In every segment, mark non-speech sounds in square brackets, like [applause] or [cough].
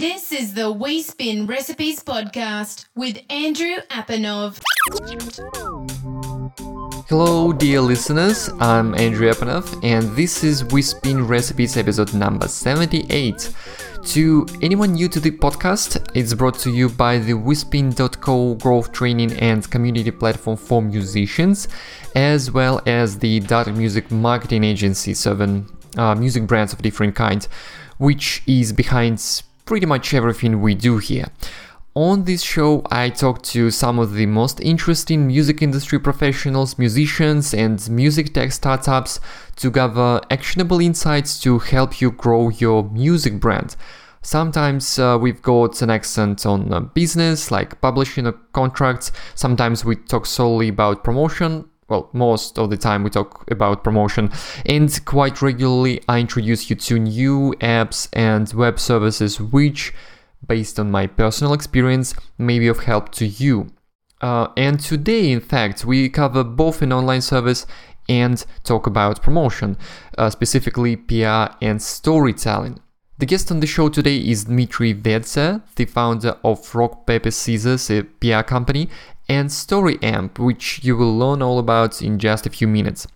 This is the We Spin Recipes podcast with Andrew Apanov. Hello, dear listeners. I'm Andrew Apanov, and this is We Spin Recipes episode number 78. To anyone new to the podcast, it's brought to you by the WeSpin.co growth training and community platform for musicians, as well as the Data Music marketing agency serving uh, music brands of different kinds, which is behind pretty much everything we do here. On this show, I talk to some of the most interesting music industry professionals, musicians, and music tech startups to gather actionable insights to help you grow your music brand. Sometimes uh, we've got an accent on uh, business, like publishing a contract. Sometimes we talk solely about promotion. Well, most of the time we talk about promotion. And quite regularly, I introduce you to new apps and web services which based on my personal experience may be of help to you. Uh, and today, in fact, we cover both an online service and talk about promotion, uh, specifically PR and storytelling. The guest on the show today is Dmitry Vietze, the founder of Rock Paper Scissors, a PR company, and StoryAmp, which you will learn all about in just a few minutes.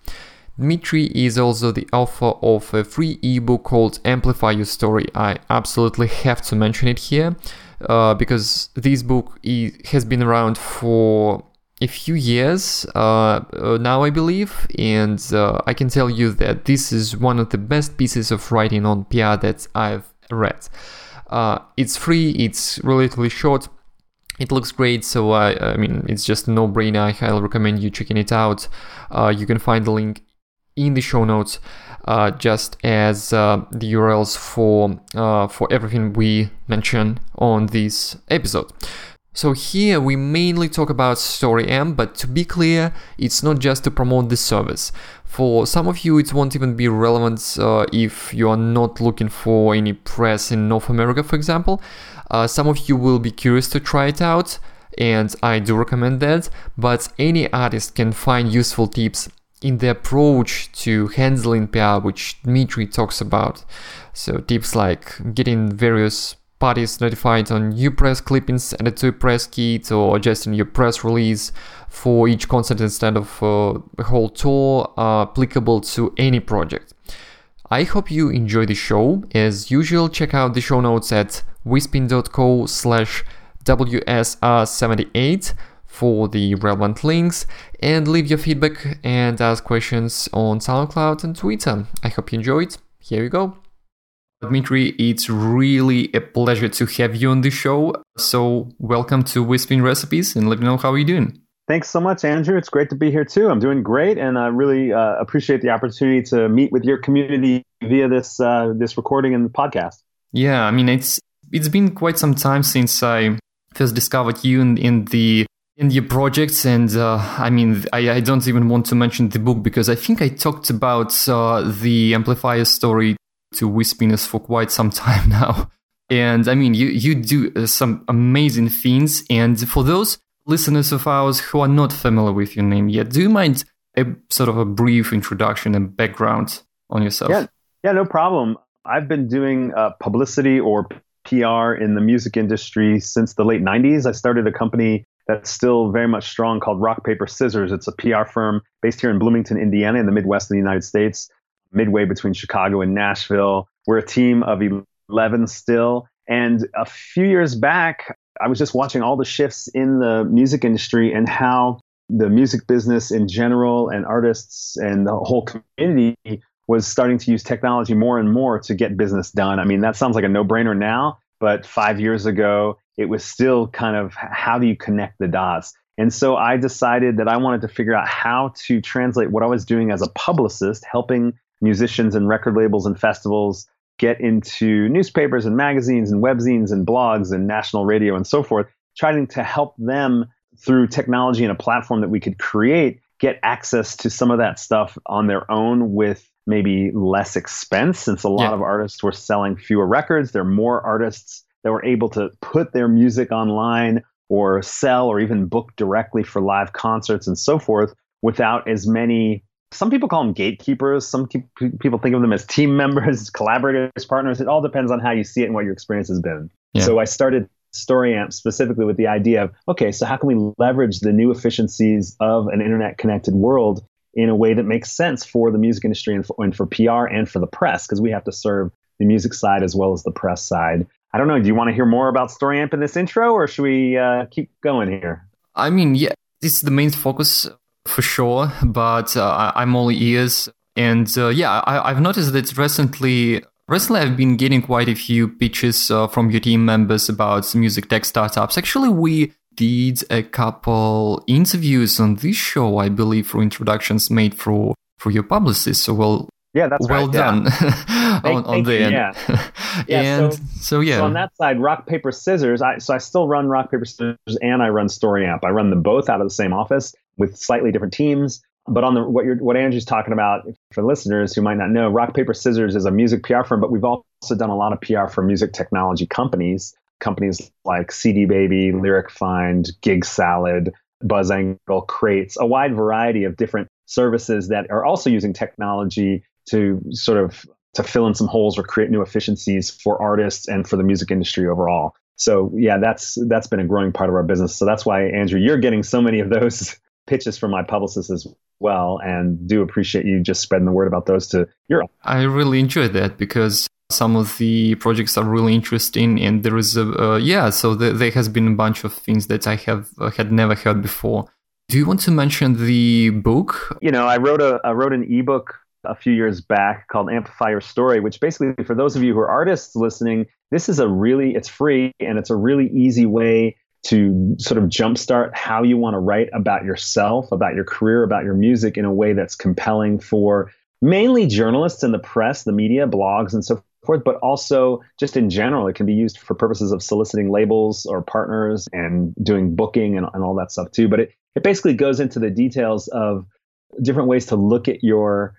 Dmitry is also the author of a free ebook called Amplify Your Story. I absolutely have to mention it here uh, because this book is, has been around for a few years uh, uh, now, I believe, and uh, I can tell you that this is one of the best pieces of writing on PR that I've read. Uh, it's free, it's relatively short, it looks great so I, I mean it's just a no-brainer i highly recommend you checking it out uh, you can find the link in the show notes uh, just as the urls for for everything we mention on this episode so here we mainly talk about StoryAmp, but to be clear, it's not just to promote the service. For some of you, it won't even be relevant uh, if you are not looking for any press in North America, for example. Uh, some of you will be curious to try it out, and I do recommend that, but any artist can find useful tips in the approach to handling PR, which Dmitry talks about. So, tips like getting various parties notified on new press clippings added to press kit or adjusting your press release for each concert instead of uh, a whole tour are applicable to any project. I hope you enjoy the show. As usual, check out the show notes at wespin.co slash WSR78 for the relevant links and leave your feedback and ask questions on SoundCloud and Twitter. I hope you enjoyed. Here we go. Dmitry, it's really a pleasure to have you on the show. So, welcome to We Spin Recipes and let me know how you're doing. Thanks so much, Andrew. It's great to be here too. I'm doing great, and I really uh, appreciate the opportunity to meet with your community via this uh, this recording and podcast. Yeah, I mean it's it's been quite some time since I first discovered you in, in the in your projects and uh, i mean I, I, don't even want to mention the book because i think i talked about uh, the Amplify Your Story to wispiness for quite some time [laughs] now. And i mean you you do uh, some amazing things. And for those listeners of ours who are not familiar with your name yet do you mind a sort of a brief introduction and background on yourself? Yeah. Yeah no problem. I've been doing uh, publicity or PR in the music industry since the late 90s. I started a company that's still very much strong called Rock Paper Scissors. It's a PR firm based here in Bloomington, Indiana, in the Midwest of the United States, midway between Chicago and Nashville. We're a team of 11 still. And a few years back, I was just watching all the shifts in the music industry and how the music business in general and artists and the whole community was starting to use technology more and more to get business done. I mean, that sounds like a no brainer now, but five years ago, it was still kind of how do you connect the dots? And so I decided that I wanted to figure out how to translate what I was doing as a publicist, helping musicians and record labels and festivals get into newspapers and magazines and webzines and blogs and national radio and so forth, trying to help them through technology and a platform that we could create get access to some of that stuff on their own with maybe less expense since a lot yeah. of artists were selling fewer records. There are more artists that were able to put their music online or sell or even book directly for live concerts and so forth without as many some people call them gatekeepers some people think of them as team members [laughs] collaborators partners it all depends on how you see it and what your experience has been Yeah. So I started StoryAmp specifically with the idea of okay, so how can we leverage the new efficiencies of an internet connected world in a way that makes sense for the music industry and for, and for PR and for the press because we have to serve the music side as well as the press side. I don't know. Do you want to hear more about StoryAmp in this intro, or should we uh, keep going here? I mean, yeah, this is the main focus for sure, but uh, I'm all ears. And uh, yeah, I, have noticed that recently, recently I've been getting quite a few pitches uh, from your team members about music tech startups. Actually, we did a couple interviews on this show, I believe, for introductions made for for your publicist. So well, yeah, that's well right, done [laughs] yeah. on, on the end. Yeah, [laughs] yeah and so, so, yeah. So on that side, rock paper scissors. I so I still run rock paper scissors and I run StoryAmp. I run them both out of the same office with slightly different teams. But on the what you're what Andrew's talking about for listeners who might not know, Rock Paper Scissors is a music PR firm, but we've also done a lot of PR for music technology companies, companies like CD Baby, LyricFind, Gig Salad, BuzzAngle, Crates, a wide variety of different services that are also using technology to sort of to fill in some holes or create new efficiencies for artists and for the music industry overall. So yeah, that's that's been a growing part of our business. So that's why Andrew, you're getting so many of those pitches from my publicist as well, and do appreciate you just spreading the word about those to your. I really enjoy that because some of the projects are really interesting, and there is a uh, yeah. So the, there has been a bunch of things that I have uh, had never heard before. Do you want to mention the book? You know, I wrote a I wrote an ebook a few years back called Amplify Your Story, which basically, for those of you who are artists listening, this is a really, it's free and it's a really easy way to sort of jumpstart how you want to write about yourself, about your career, about your music in a way that's compelling for mainly journalists and the press, the media, blogs, and so forth, but also just in general. It can be used for purposes of soliciting labels or partners and doing booking and, and all that stuff too. But it, it basically goes into the details of different ways to look at your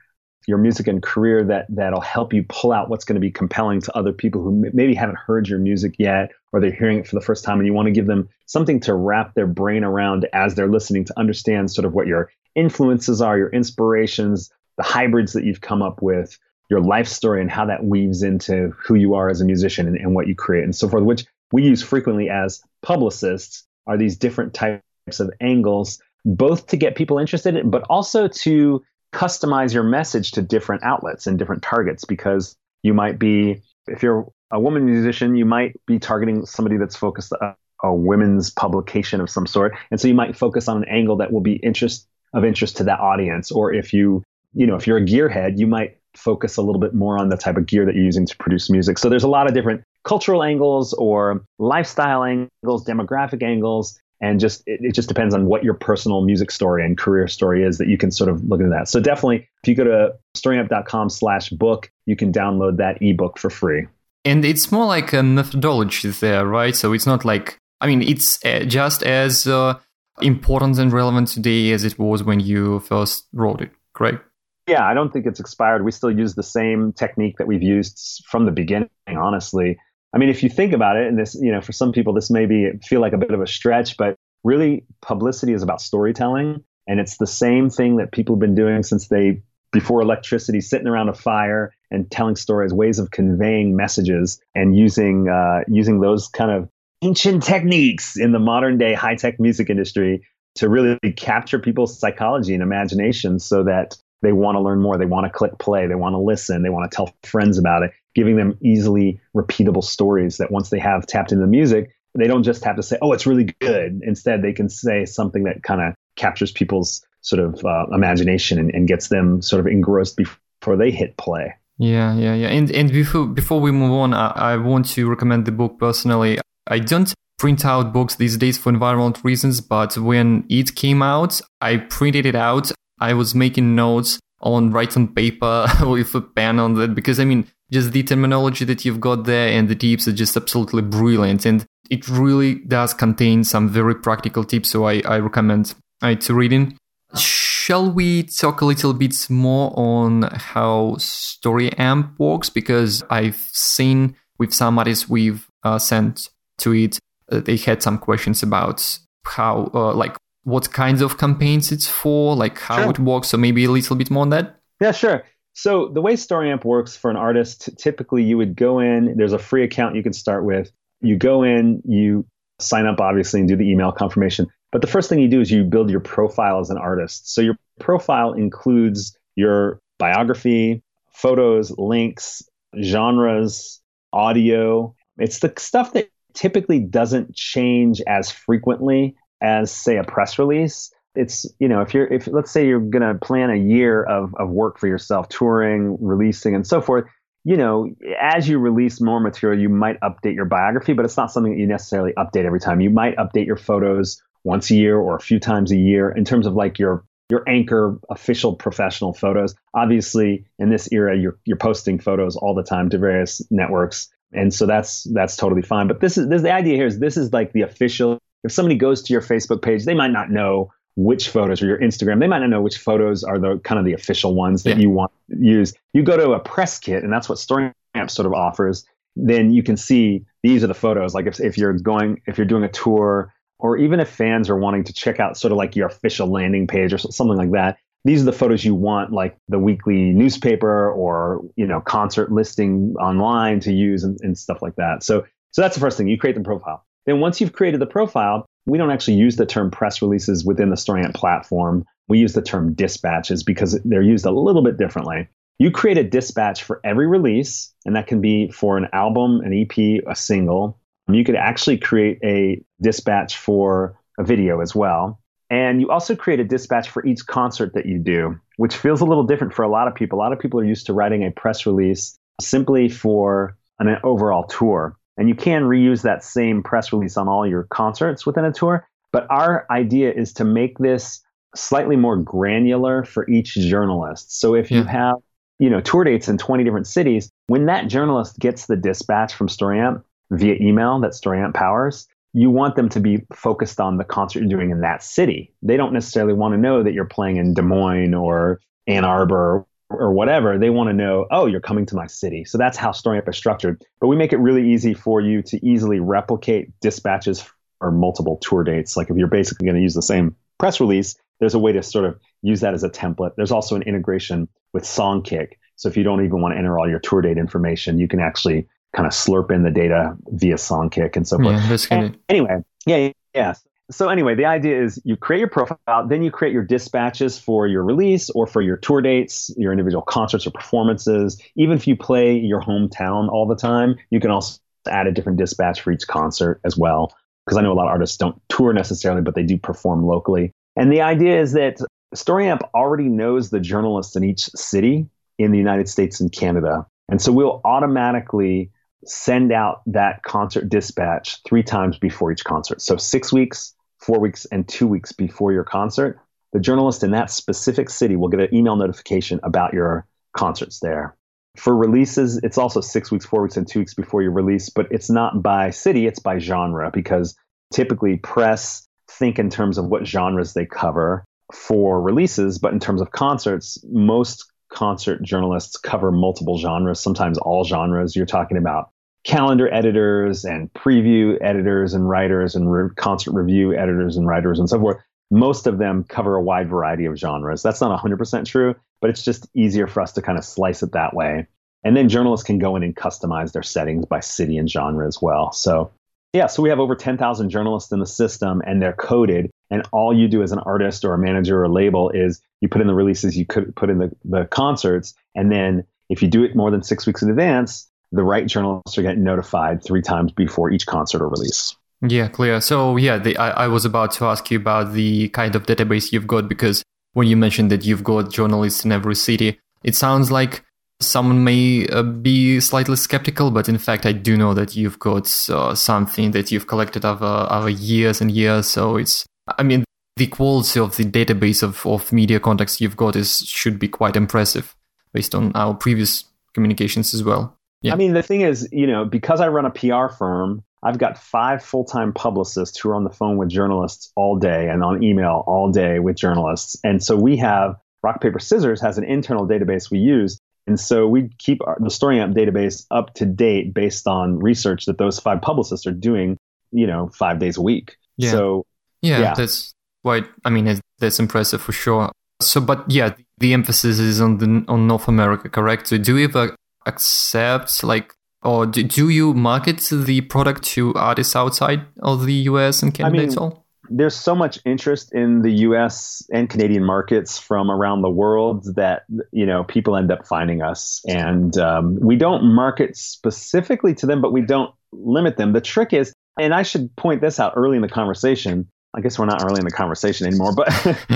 your music and career that that'll help you pull out what's going to be compelling to other people who maybe haven't heard your music yet or they're hearing it for the first time and you want to give them something to wrap their brain around as they're listening to understand sort of what your influences are your inspirations the hybrids that you've come up with your life story and how that weaves into who you are as a musician and, and what you create and so forth which we use frequently as publicists are these different types of angles both to get people interested in but also to customize your message to different outlets and different targets because you might be if you're a woman musician you might be targeting somebody that's focused uh, a women's publication of some sort. And so you might focus on an angle that will be interest of interest to that audience. Or if you you know if you're a gearhead you might focus a little bit more on the type of gear that you're using to produce music. So there's a lot of different cultural angles or lifestyle angles demographic angles and just it, it, just depends on what your personal music story and career story is that you can sort of look into that. So definitely if you go to storyamp.com slash book you can download that ebook for free. And it's more like a methodology there right? So it's not like i mean it's uh, just as uh, important and relevant today as it was when you first wrote it correct? Yeah i don't think it's expired. We still use the same technique that we've used from the beginning honestly I mean, if you think about it, and this, you know, for some people, this may be feel like a bit of a stretch, but really, publicity is about storytelling, and it's the same thing that people have been doing since they before electricity, sitting around a fire and telling stories, ways of conveying messages, and using uh, using those kind of ancient techniques in the modern day high tech music industry to really capture people's psychology and imagination, so that they want to learn more, they want to click play, they want to listen, they want to tell friends about it, giving them easily repeatable stories that once they have tapped into the music, they don't just have to say, oh, it's really good. Instead, they can say something that kind of captures people's sort of uh, imagination and, and gets them sort of engrossed before they hit play. Yeah, yeah, yeah. And and before before we move on, I, I want to recommend the book personally. I don't print out books these days for environmental reasons, but when it came out, I printed it out. I was making notes on writing paper [laughs] with a pen on that because I mean just the terminology that you've got there and the tips are just absolutely brilliant. And it really does contain some very practical tips. So I, I recommend it to reading. Shall we talk a little bit more on how StoryAmp works? Because I've seen with some artists we've uh, sent to it, uh, they had some questions about how, uh, like, what kinds of campaigns it's for, like how sure. it works. So maybe a little bit more on that. Yeah, sure. So the way StoryAmp works for an artist, typically you would go in, there's a free account you can start with. you go in, you sign up, obviously, and do the email confirmation. But the first thing you do is you build your profile as an artist. So your profile includes your biography, photos, links, genres, audio. It's the stuff that typically doesn't change as frequently as, say, a press release. It's, you know, if you're, if let's say you're going to plan a year of, of work for yourself, touring, releasing, and so forth, you know, as you release more material, you might update your biography, but it's not something that you necessarily update every time. You might update your photos once a year or a few times a year in terms of like your your anchor official professional photos. Obviously, in this era, you're you're posting photos all the time to various networks, and so that's that's totally fine. But this is this the idea here is this is like the official. If somebody goes to your Facebook page, they might not know which photos or your Instagram, they might not know which photos are the kind of the official ones that yeah. you want to use. You go to a press kit, and that's what StoryAmp sort of offers. Then you can see these are the photos. Like if, if you're going, if you're doing a tour, or even if fans are wanting to check out sort of like your official landing page or something like that, these are the photos you want, like the weekly newspaper or you know concert listing online to use and, and stuff like that. So so that's the first thing. You create the profile. Then once you've created the profile, we don't actually use the term press releases within the StoryAmp platform. We use the term dispatches because they're used a little bit differently. You create a dispatch for every release, and that can be for an album, an EP, a single. You could actually create a dispatch for a video as well. And you also create a dispatch for each concert that you do, which feels a little different for a lot of people. A lot of people are used to writing a press release simply for an overall tour. And you can reuse that same press release on all your concerts within a tour. But our idea is to make this slightly more granular for each journalist. So if yeah. you have, you know, tour dates in 20 different cities, when that journalist gets the dispatch from StoryAmp via email that StoryAmp powers, you want them to be focused on the concert you're doing in that city. They don't necessarily want to know that you're playing in Des Moines or Ann Arbor or whatever, they want to know, oh, you're coming to my city. So that's how StoryAmp is structured. But we make it really easy for you to easily replicate dispatches or multiple tour dates. Like if you're basically going to use the same press release, there's a way to sort of use that as a template. There's also an integration with Songkick. So if you don't even want to enter all your tour date information, you can actually kind of slurp in the data via Songkick and so forth. Yeah, that's good. Anyway, yeah, yeah so anyway, the idea is you create your profile, then you create your dispatches for your release or for your tour dates, your individual concerts or performances. Even if you play your hometown all the time, you can also add a different dispatch for each concert as well. Because I know a lot of artists don't tour necessarily, but they do perform locally. And the idea is that StoryAmp already knows the journalists in each city in the United States and Canada. And so we'll automatically send out that concert dispatch three times before each concert. So six weeks, four weeks, and two weeks before your concert. The journalist in that specific city will get an email notification about your concerts there. For releases, it's also six weeks, four weeks, and two weeks before your release, but it's not by city, it's by genre because typically press think in terms of what genres they cover for releases, but in terms of concerts, most concert journalists cover multiple genres, sometimes all genres. You're talking about calendar editors and preview editors and writers and re- concert review editors and writers and so forth. Most of them cover a wide variety of genres. That's not 100% true, but it's just easier for us to kind of slice it that way. And then journalists can go in and customize their settings by city and genre as well. So, yeah, so we have over 10,000 journalists in the system and they're coded. And all you do as an artist or a manager or a label is you put in the releases, you could put in the, the concerts. And then if you do it more than six weeks in advance, the right journalists are getting notified three times before each concert or release. Yeah, clear. So yeah, the, I, I was about to ask you about the kind of database you've got because when you mentioned that you've got journalists in every city, it sounds like someone may uh, be slightly skeptical, but in fact, I do know that you've got uh, something that you've collected over, over years and years. So it's, I mean, the quality of the database of, of media contacts you've got is should be quite impressive based on our previous communications as well. Yeah. I mean, the thing is, you know, because I run a PR firm, I've got five full time publicists who are on the phone with journalists all day and on email all day with journalists. And so we have Rock, Paper, Scissors has an internal database we use. And so we keep our, the StoryAmp database up to date based on research that those five publicists are doing, you know, five days a week. Yeah. So, yeah, yeah. that's quite, I mean, that's impressive for sure. So, but yeah, the emphasis is on the on North America, correct? So, do you ever accept like or do, do you market the product to artists outside of the US and Canada I mean, all? There's so much interest in the US and Canadian markets from around the world that you know people end up finding us, and um, we don't market specifically to them, but we don't limit them. The trick is, and I should point this out early in the conversation. I guess we're not really in the conversation anymore, but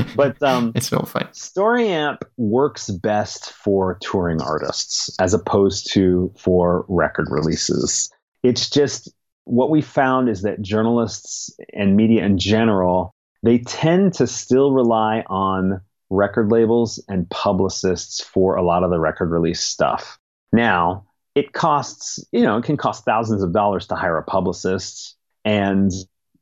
[laughs] but um, [laughs] it's fun. StoryAmp works best for touring artists as opposed to for record releases. It's just what we found is that journalists and media in general they tend to still rely on record labels and publicists for a lot of the record release stuff. Now, it costs, you know, it can cost thousands of dollars to hire a publicist and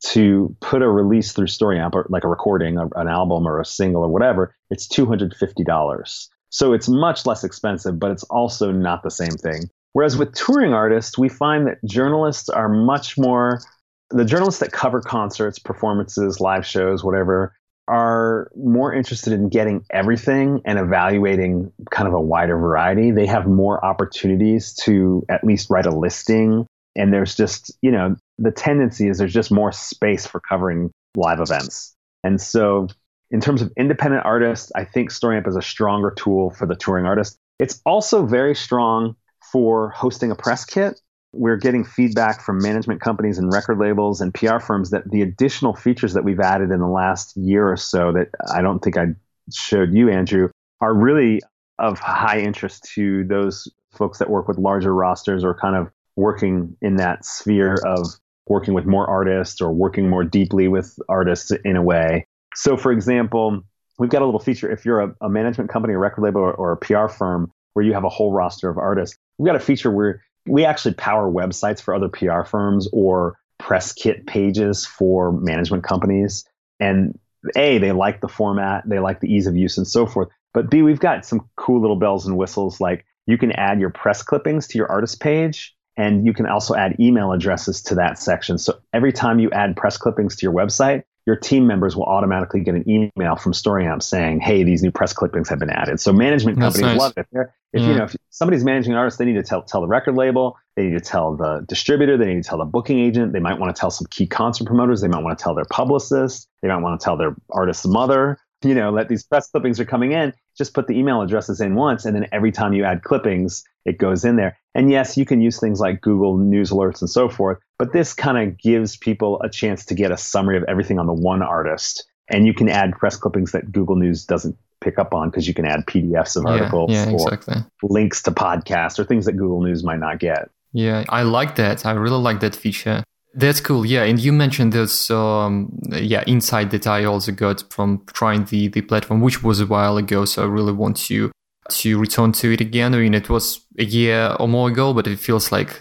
to put a release through StoryAmp, or like a recording, an album or a single or whatever, it's $250. So it's much less expensive, but it's also not the same thing. Whereas with touring artists, we find that journalists are much more, the journalists that cover concerts, performances, live shows, whatever, are more interested in getting everything and evaluating kind of a wider variety. They have more opportunities to at least write a listing. And there's just, you know, the tendency is there's just more space for covering live events. And so, in terms of independent artists, I think StoryAmp is a stronger tool for the touring artist. It's also very strong for hosting a press kit. We're getting feedback from management companies and record labels and PR firms that the additional features that we've added in the last year or so that I don't think I showed you, Andrew, are really of high interest to those folks that work with larger rosters or kind of working in that sphere of working with more artists or working more deeply with artists in a way. So, for example, we've got a little feature if you're a, a management company, a record label, or, or, a PR firm where you have a whole roster of artists, we've got a feature where we actually power websites for other PR firms or press kit pages for management companies. And A, they like the format, they like the ease of use and so forth. But B, we've got some cool little bells and whistles like you can add your press clippings to your artist page and you can also add email addresses to that section. So every time you add press clippings to your website, your team members will automatically get an email from StoryAmp saying, "Hey, these new press clippings have been added." So management companies nice. love it. If, if yeah. you know if somebody's managing an artist, they need to tell tell the record label, they need to tell the distributor, they need to tell the booking agent, they might want to tell some key concert promoters, they might want to tell their publicist, they might want to tell their artist's mother. You know, let these press clippings are coming in. Just put the email addresses in once, and then every time you add clippings, it goes in there. And yes, you can use things like Google News alerts and so forth, but this kind of gives people a chance to get a summary of everything on the one artist. And you can add press clippings that Google News doesn't pick up on because you can add PDFs of articles yeah, yeah, exactly. or links to podcasts or things that Google News might not get. Yeah, I like that. I really like that feature. That's cool. Yeah, and you mentioned this, um, yeah, insight that I also got from trying the the platform, which was a while ago. So I really want to to return to it again. I mean, it was a year or more ago, but it feels like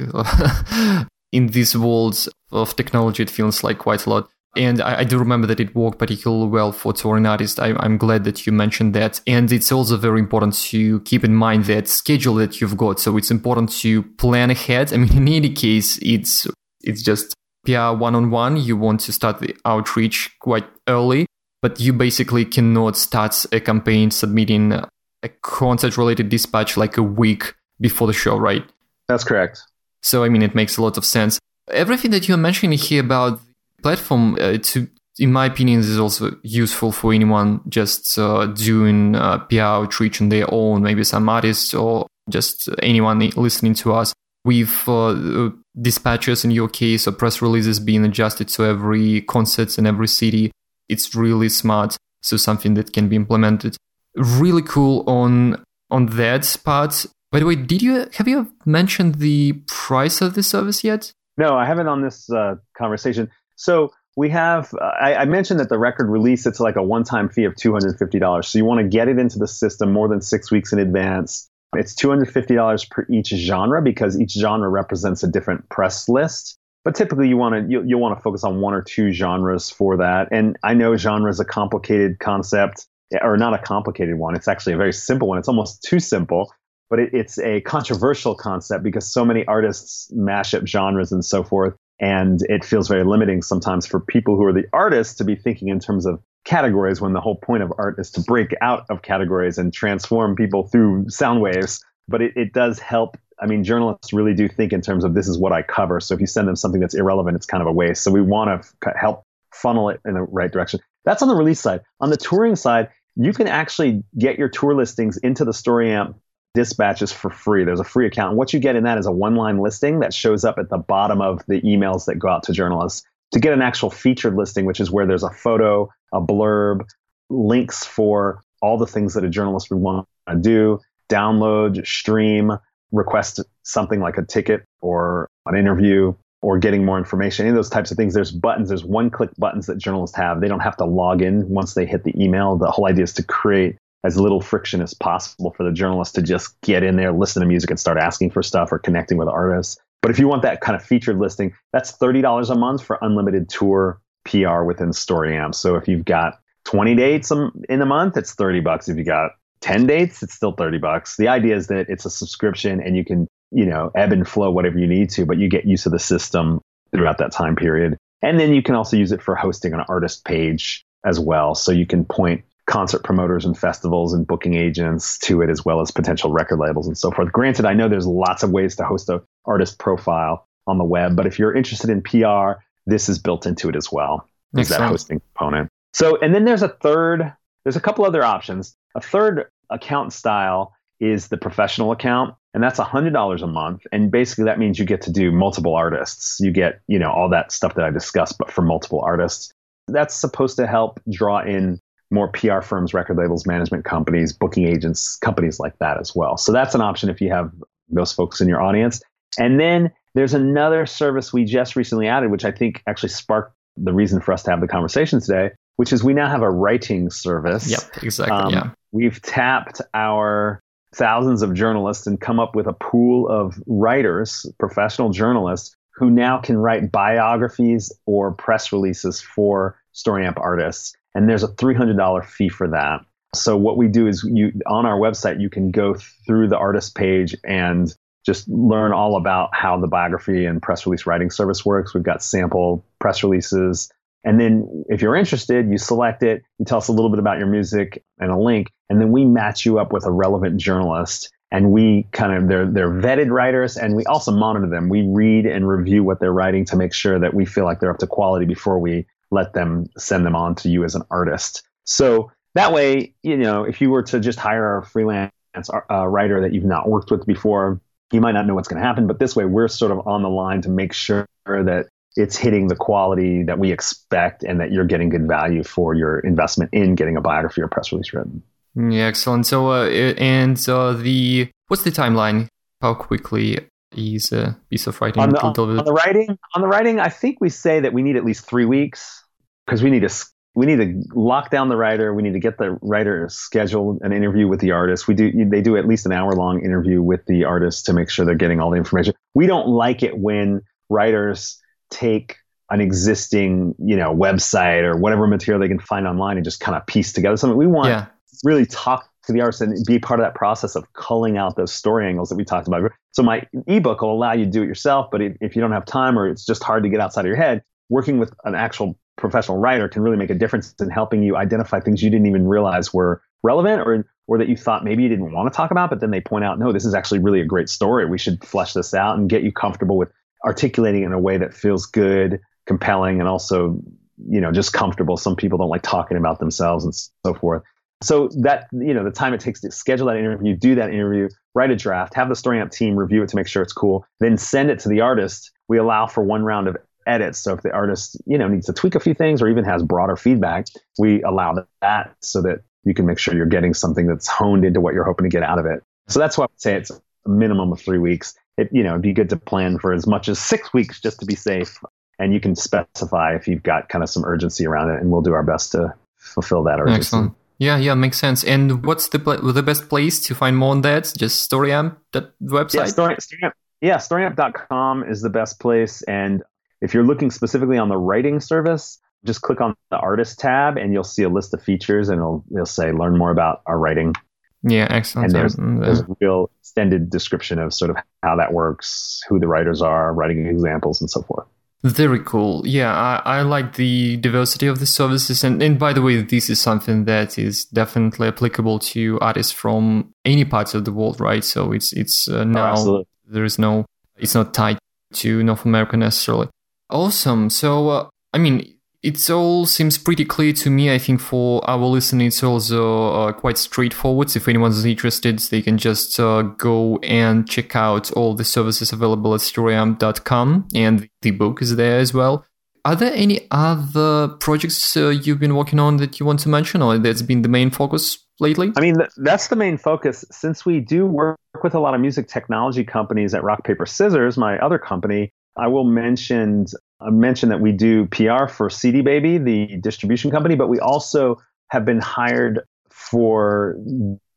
[laughs] in this world of technology, it feels like quite a lot. And I, I, do remember that it worked particularly well for touring artists. I, I'm glad that you mentioned that. And it's also very important to keep in mind that schedule that you've got. So it's important to plan ahead. I mean, in any case, it's it's just PR one on one. You want to start the outreach quite early, but you basically cannot start a campaign submitting a concert related dispatch like a week before the show, right? That's correct. So, I mean, it makes a lot of sense. Everything that you're mentioning here about platform, uh, to, in my opinion, is also useful for anyone just uh, doing uh, PR outreach on their own, maybe some artists or just anyone listening to us. With uh, dispatches in your case or press releases being adjusted to every concert in every city, it's really smart. So something that can be implemented really cool on on that part. By the way, did you have you mentioned the price of the service yet? No, I haven't on this uh, conversation. So we have. Uh, I, I, mentioned that the record release it's like a one-time fee of two hundred fifty dollars. So you want to get it into the system more than six weeks in advance. It's two hundred fifty dollars per each genre because each genre represents a different press list. But typically, you want to you, you'll want to focus on one or two genres for that. And I know genre is a complicated concept or not a complicated one. It's actually a very simple one. It's almost too simple, but it, it's a controversial concept because so many artists mash up genres and so forth. And it feels very limiting sometimes for people who are the artists to be thinking in terms of categories when the whole point of art is to break out of categories and transform people through sound waves. But it, it does help I mean, journalists really do think in terms of this is what I cover. So if you send them something that's irrelevant, it's kind of a waste. So we want to help funnel it in the right direction. That's on the release side. On the touring side, you can actually get your tour listings into the StoryAmp dispatches for free. There's a free account. And what you get in that is a one line listing that shows up at the bottom of the emails that go out to journalists. To get an actual featured listing, which is where there's a photo, a blurb, links for all the things that a journalist would want to do, download, stream, request something like a ticket or an interview, or getting more information, any of those types of things. There's buttons, there's one click buttons that journalists have. They don't have to log in once they hit the email. The whole idea is to create as little friction as possible for the journalist to just get in there, listen to music, and start asking for stuff or connecting with artists. But if you want that kind of featured listing, that's $30 a month for unlimited tour PR within StoryAmp. So if you've got 20 dates in a month, it's 30 bucks. If you got 10 dates, it's still 30 bucks. The idea is that it's a subscription and you can you know, ebb and flow whatever you need to, but you get used to the system throughout that time period. And then you can also use it for hosting an artist page as well. So you can point concert promoters and festivals and booking agents to it as well as potential record labels and so forth. Granted, I know there's lots of ways to host an artist profile on the web, but if you're interested in PR, this is built into it as well. Is that hosting component. So, and then there's a third, there's a couple other options. A third account style is the professional account and that's $100 a month and basically that means you get to do multiple artists you get you know all that stuff that i discussed but for multiple artists that's supposed to help draw in more pr firms record labels management companies booking agents companies like that as well so that's an option if you have those folks in your audience and then there's another service we just recently added which i think actually sparked the reason for us to have the conversation today which is we now have a writing service yep exactly um, yeah we've tapped our thousands of journalists and come up with a pool of writers, professional journalists, who now can write biographies or press releases for StoryAmp artists. And there's a $300 fee for that. So what we do is you on our website you can go through the artist page and just learn all about how the biography and press release writing service works. We've got sample press releases, and then if you're interested, you select it, you tell us a little bit about your music and a link, and then we match you up with a relevant journalist. And we kind of they're they're vetted writers and we also monitor them. We read and review what they're writing to make sure that we feel like they're up to quality before we let them send them on to you as an artist. So that way, you know, if you were to just hire a freelance uh, writer that you've not worked with before, you might not know what's going to happen. But this way, we're sort of on the line to make sure that it's hitting the quality that we expect and that you're getting good value for your investment in getting a biography or press release written. Yeah, excellent. So, uh, and uh, the what's the timeline? How quickly is a piece of writing on the, on, on the writing? On the writing, I think we say that we need at least three weeks because we need to we need to lock down the writer. We need to get the writer scheduled an interview with the artist. We do they do at least an hour long interview with the artist to make sure they're getting all the information. We don't like it when writers take an existing, you know, website or whatever material they can find online and just kind of piece together something. We want yeah. really talk to the artist and be part of that process of culling out those story angles that we talked about. So my ebook will allow you to do it yourself, but if you don't have time or it's just hard to get outside of your head, working with an actual professional writer can really make a difference in helping you identify things you didn't even realize were relevant or or that you thought maybe you didn't want to talk about, but then they point out, no, this is actually really a great story. We should flesh this out and get you comfortable with articulating in a way that feels good, compelling, and also, you know, just comfortable. Some people don't like talking about themselves and so forth. So that, you know, the time it takes to schedule that interview, do that interview, write a draft, have the StoryAmp team review it to make sure it's cool, then send it to the artist. We allow for one round of edits. So if the artist, you know, needs to tweak a few things or even has broader feedback, we allow that so that you can make sure you're getting something that's honed into what you're hoping to get out of it. So that's why I would say it's a minimum of three weeks. It you know it'd be good to plan for as much as six weeks just to be safe. And you can specify if you've got kind of some urgency around it and we'll do our best to fulfill that urgency. Excellent. Yeah yeah makes sense. And what's the pl- the best place to find more on that? Just storyamp that website? Yeah, Story, storyamp, yeah storyamp.com is the best place. And if you're looking specifically on the writing service just click on the artist tab and you'll see a list of features and it'll, it'll say learn more about our writing yeah, excellent. And there's, there's a real extended description of sort of how that works, who the writers are, writing examples, and so forth. Very cool. Yeah, I, I like the diversity of the services. And, and by the way, this is something that is definitely applicable to artists from any parts of the world, right? So it's it's uh, oh, now oh, there is no, it's not tied to North America necessarily. Awesome. So, uh, I mean, it all seems pretty clear to me. I think for our listeners, it's also uh, quite straightforward. If anyone's interested, they can just uh, go and check out all the services available at storyamp.com, and the book is there as well. Are there any other projects uh, you've been working on that you want to mention, or that's been the main focus lately? I mean, that's the main focus. Since we do work with a lot of music technology companies at Rock Paper Scissors, my other company, I will mention uh, I mentioned that we do PR for CD Baby, the distribution company, but we also have been hired for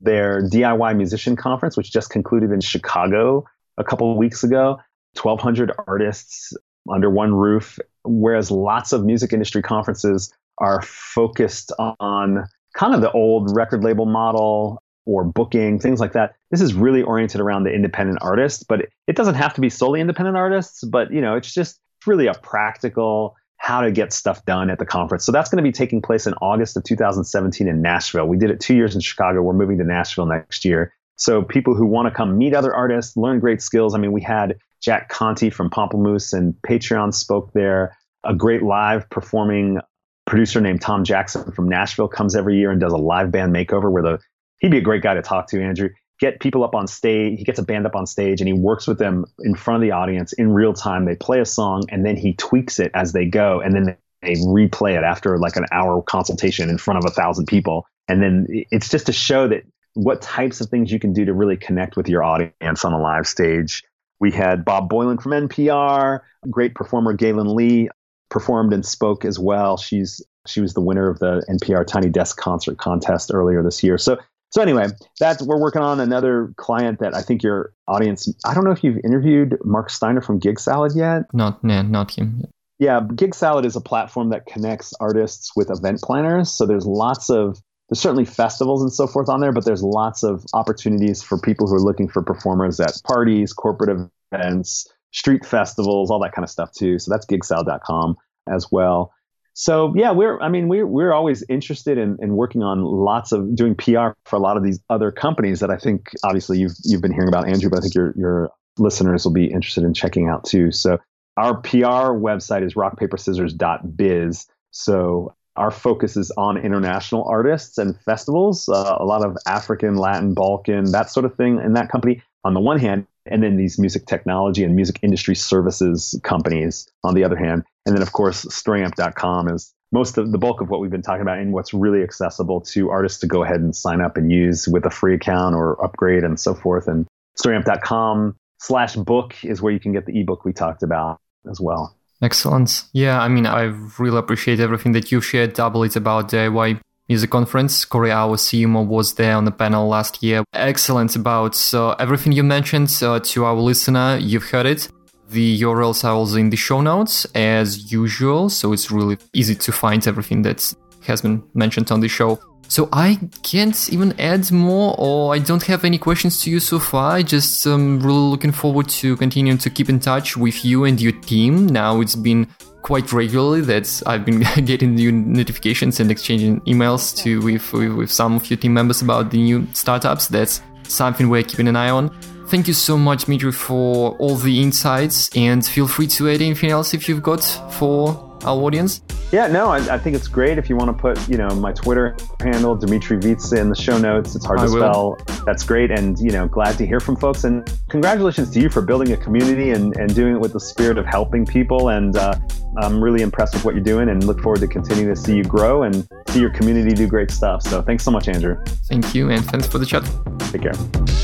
their DIY musician conference, which just concluded in Chicago a couple of weeks ago. 1,200 artists under one roof, whereas lots of music industry conferences are focused on kind of the old record label model or booking, things like that. This is really oriented around the independent artist, but it doesn't have to be solely independent artists, but you know, it's just really a practical how to get stuff done at the conference. So that's going to be taking place in August of 2017 in Nashville. We did it two years in Chicago. We're moving to Nashville next year. So people who want to come meet other artists, learn great skills. I mean, we had Jack Conte from Pomplamoose and Patreon spoke there. A great live performing producer named Tom Jackson from Nashville comes every year and does a live band makeover where the he'd be a great guy to talk to, Andrew get people up on stage. He gets a band up on stage and he works with them in front of the audience in real time. They play a song and then he tweaks it as they go. And then they replay it after like an hour consultation in front of a thousand people. And then it's just to show that what types of things you can do to really connect with your audience on a live stage. We had Bob Boilen from NPR, great performer Gaelynn Lea performed and spoke as well. She's she was the winner of the NPR Tiny Desk concert contest earlier this year. So so anyway, that's we're working on another client that I think your audience. I don't know if you've interviewed Mark Steiner from GigSalad yet. Not, nah, not him. Yeah, GigSalad is a platform that connects artists with event planners. So there's lots of there's certainly festivals and so forth on there, but there's lots of opportunities for people who are looking for performers at parties, corporate events, street festivals, all that kind of stuff too. So that's gigsalad.com as well so yeah, we're I mean we're we're always interested in, in working on lots of doing PR for a lot of these other companies that I think obviously you've you've been hearing about Andrew, but I think your your listeners will be interested in checking out too. So our PR website is rockpaperscissors.biz. So our focus is on international artists and festivals, uh, a lot of African, Latin, Balkan, that sort of thing in that company on the one hand, and then these music technology and music industry services companies on the other hand. And then, of course, StoryAmp.com is most of the bulk of what we've been talking about and what's really accessible to artists to go ahead and sign up and use with a free account or upgrade and so forth. And StoryAmp.com slash book is where you can get the ebook we talked about as well. Excellent. Yeah, I mean, I really appreciate everything that you've shared. Double it's about DIY music conference. Corey, our CMO, was there on the panel last year. Excellent about uh, everything you mentioned uh, to our listener. You've heard it. The URLs are also in the show notes as usual, so it's really easy to find everything that has been mentioned on the show. So I can't even add more, or I don't have any questions to you so far. I just um, really looking forward to continuing to keep in touch with you and your team. Now it's been quite regularly that I've been [laughs] getting new notifications and exchanging emails to with, with, with some of your team members about the new startups. That's something we're keeping an eye on. Thank you so much, Dmitry, for all the insights, and feel free to add anything else if you've got for audience. Yeah, no, I, I think it's great. If you want to put, you know, my Twitter handle, Dmitry Vietze, in the show notes, it's hard to spell. That's great, and you know, glad to hear from folks. And congratulations to you for building a community and, and doing it with the spirit of helping people. And uh, I'm really impressed with what you're doing, and look forward to continuing to see you grow and see your community do great stuff. So, thanks so much, Andrew. Thank you, and thanks for the chat. Take care.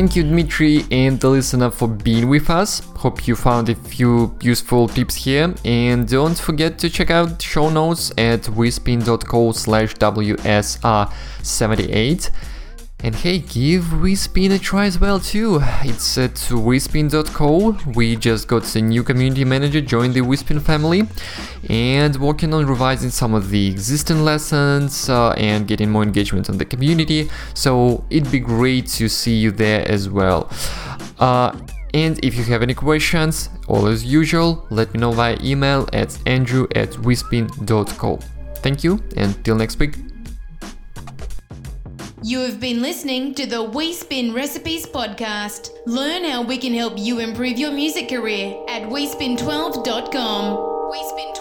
Thank you, Dmitry, and the listener for being with us. Hope you found a few useful tips here. And don't forget to check out show notes at wespin.co slash WSR78. And hey, give WeSpin a try as well too. It's at wespin.co. We just got a new community manager join the WeSpin family and working on revising some of the existing lessons uh, and getting more engagement on the community. So it'd be great to see you there as well. Uh, and if you have any questions, all as usual, let me know via email at andrew at wespin.co. Thank you and till next week. You have been listening to the We Spin Recipes podcast. Learn how we can help you improve your music career at wespin12.com. We Spin